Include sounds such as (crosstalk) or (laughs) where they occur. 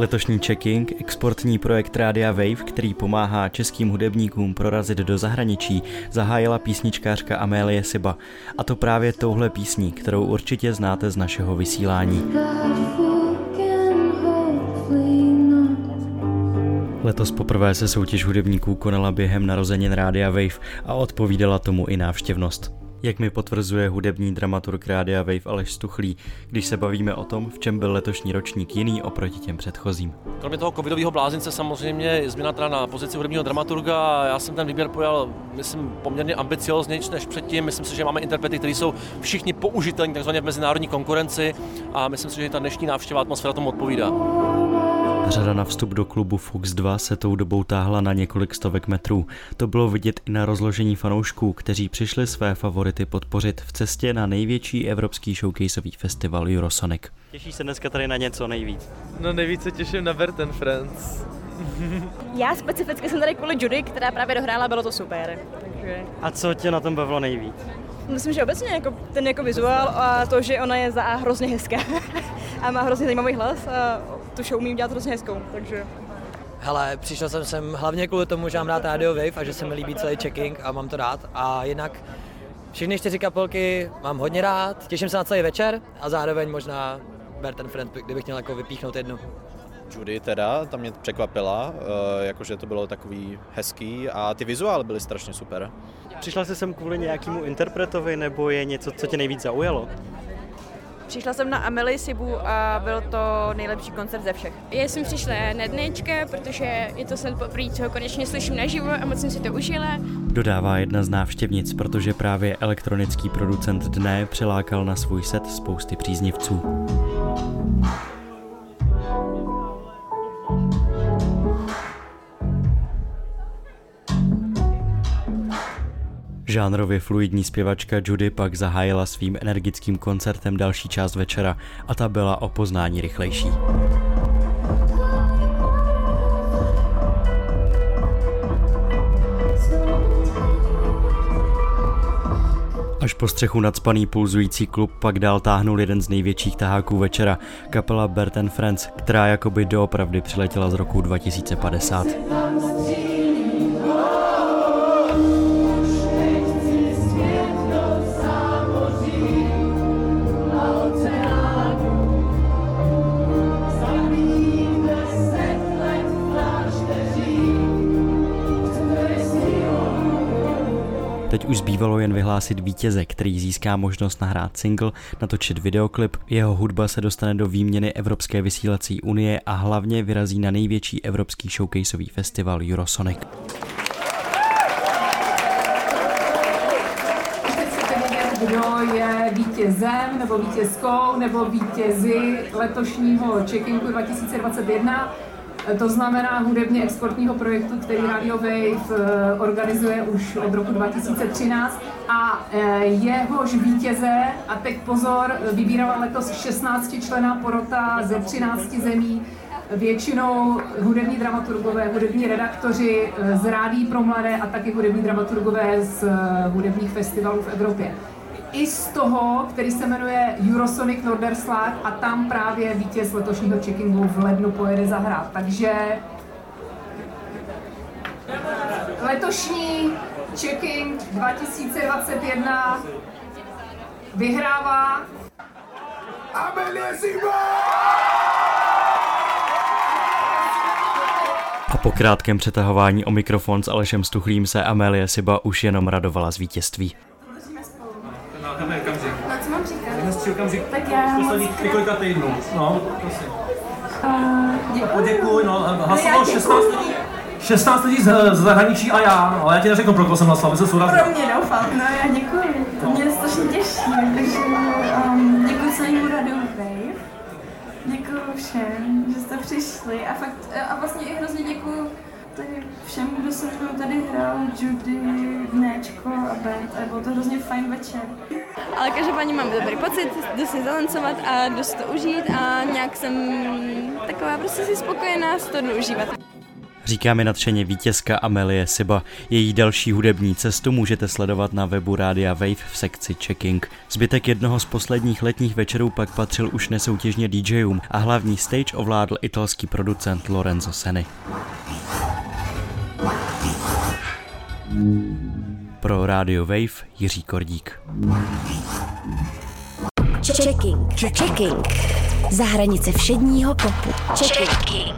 Letošní Checking, exportní projekt Rádia Wave, který pomáhá českým hudebníkům prorazit do zahraničí, zahájila písničkářka Amélie Siba. A to právě touhle písní, kterou určitě znáte z našeho vysílání. Letos poprvé se soutěž hudebníků konala během narozenin Rádia Wave a odpovídala tomu i návštěvnost. Jak mi potvrzuje hudební dramaturg Rádia Wave Aleš Stuchlý, když se bavíme o tom, v čem byl letošní ročník jiný oproti těm předchozím. Kromě toho covidového blázince samozřejmě změna teda na pozici hudebního dramaturga. Já jsem ten výběr pojal, myslím, poměrně ambiciozněji než předtím. Myslím si, že máme interprety, kteří jsou všichni použitelní takzvaně v mezinárodní konkurenci a myslím si, že ta dnešní návštěva atmosféra tomu odpovídá. Řada na vstup do klubu Fox 2 se tou dobou táhla na několik stovek metrů. To bylo vidět i na rozložení fanoušků, kteří přišli své favority podpořit v cestě na největší evropský showcaseový festival Eurosonic. Těší se dneska tady na něco nejvíc? No nejvíc se těším na Burton Friends. (laughs) Já specificky jsem tady kvůli Judy, která právě dohrála, bylo to super. Takže... A co tě na tom bavilo nejvíc? Myslím, že obecně jako ten jako vizuál a to, že ona je za A hrozně hezká (laughs) a má hrozně zajímavý hlas a tu show umí udělat hrozně hezkou, takže... Hele, přišel jsem sem hlavně kvůli tomu, že mám rád Radio Wave a že se mi líbí celý checking a mám to rád. A jinak všechny čtyři kapelky mám hodně rád, těším se na celý večer a zároveň možná Bert Friend, kdybych měl jako vypíchnout jednu. Judy teda, ta mě překvapila, eh, jakože to bylo takový hezký a ty vizuály byly strašně super. Přišla jsi sem kvůli nějakému interpretovi nebo je něco, co tě nejvíc zaujalo? Přišla jsem na Amelie Sibu a byl to nejlepší koncert ze všech. Já jsem přišla na dnečka, protože je to snad poprvé, co ho konečně slyším naživo a moc jsem si to užila. Dodává jedna z návštěvnic, protože právě elektronický producent dne přilákal na svůj set spousty příznivců. Žánrově fluidní zpěvačka Judy pak zahájila svým energickým koncertem další část večera a ta byla o poznání rychlejší. Až po střechu nadspaný pulzující klub pak dál táhnul jeden z největších taháků večera, kapela Bert Friends, která jakoby doopravdy přiletěla z roku 2050. Teď už zbývalo jen vyhlásit vítěze, který získá možnost nahrát single, natočit videoklip, jeho hudba se dostane do výměny Evropské vysílací unie a hlavně vyrazí na největší evropský showcaseový festival Eurosonic. kdo je vítězem nebo vítězkou nebo vítězi letošního checkingu 2021. To znamená hudebně exportního projektu, který Radio Wave eh, organizuje už od roku 2013 a eh, jehož vítěze, a teď pozor, vybírala letos 16 člená porota ze 13 zemí, většinou hudební dramaturgové, hudební redaktoři eh, z Rádí pro mladé a taky hudební dramaturgové z hudebních festivalů v Evropě i z toho, který se jmenuje Eurosonic Norderslag a tam právě vítěz letošního checkingu v lednu pojede zahrát. Takže letošní checking 2021 vyhrává Amelie A po krátkém přetahování o mikrofon s Alešem Stuchlým se Amelie Siba už jenom radovala z vítězství. Hezčí okamžik. Tak já posledních několika týdnů. No, prosím. Uh, Poděkuji, no, hlasovalo 16 lidí. 16 lidí z, z zahraničí a já, ale já ti neřeknu, pro koho jsem hlasoval, se sourazil. Pro mě doufám, no já děkuji, to mě strašně těší, takže um, děkuji celému Radio Wave, děkuji všem, že jste přišli. A fakt, a vlastně i hrozně děkuji tady všem, kdo se mnou tady hrál, Judy, Néčko a Bent. A bylo to hrozně fajn večer. Ale každopádně mám dobrý pocit, jdu si zalancovat a jdu si to užít a nějak jsem taková prostě si spokojená, si to jdu užívat. Říká mi nadšeně vítězka Amelie Siba. Její další hudební cestu můžete sledovat na webu Rádia Wave v sekci Checking. Zbytek jednoho z posledních letních večerů pak patřil už nesoutěžně DJům a hlavní stage ovládl italský producent Lorenzo Seni. Pro Radio Wave Jiří Kordík. Checking. Checking. Za hranice všedního popu. Checking.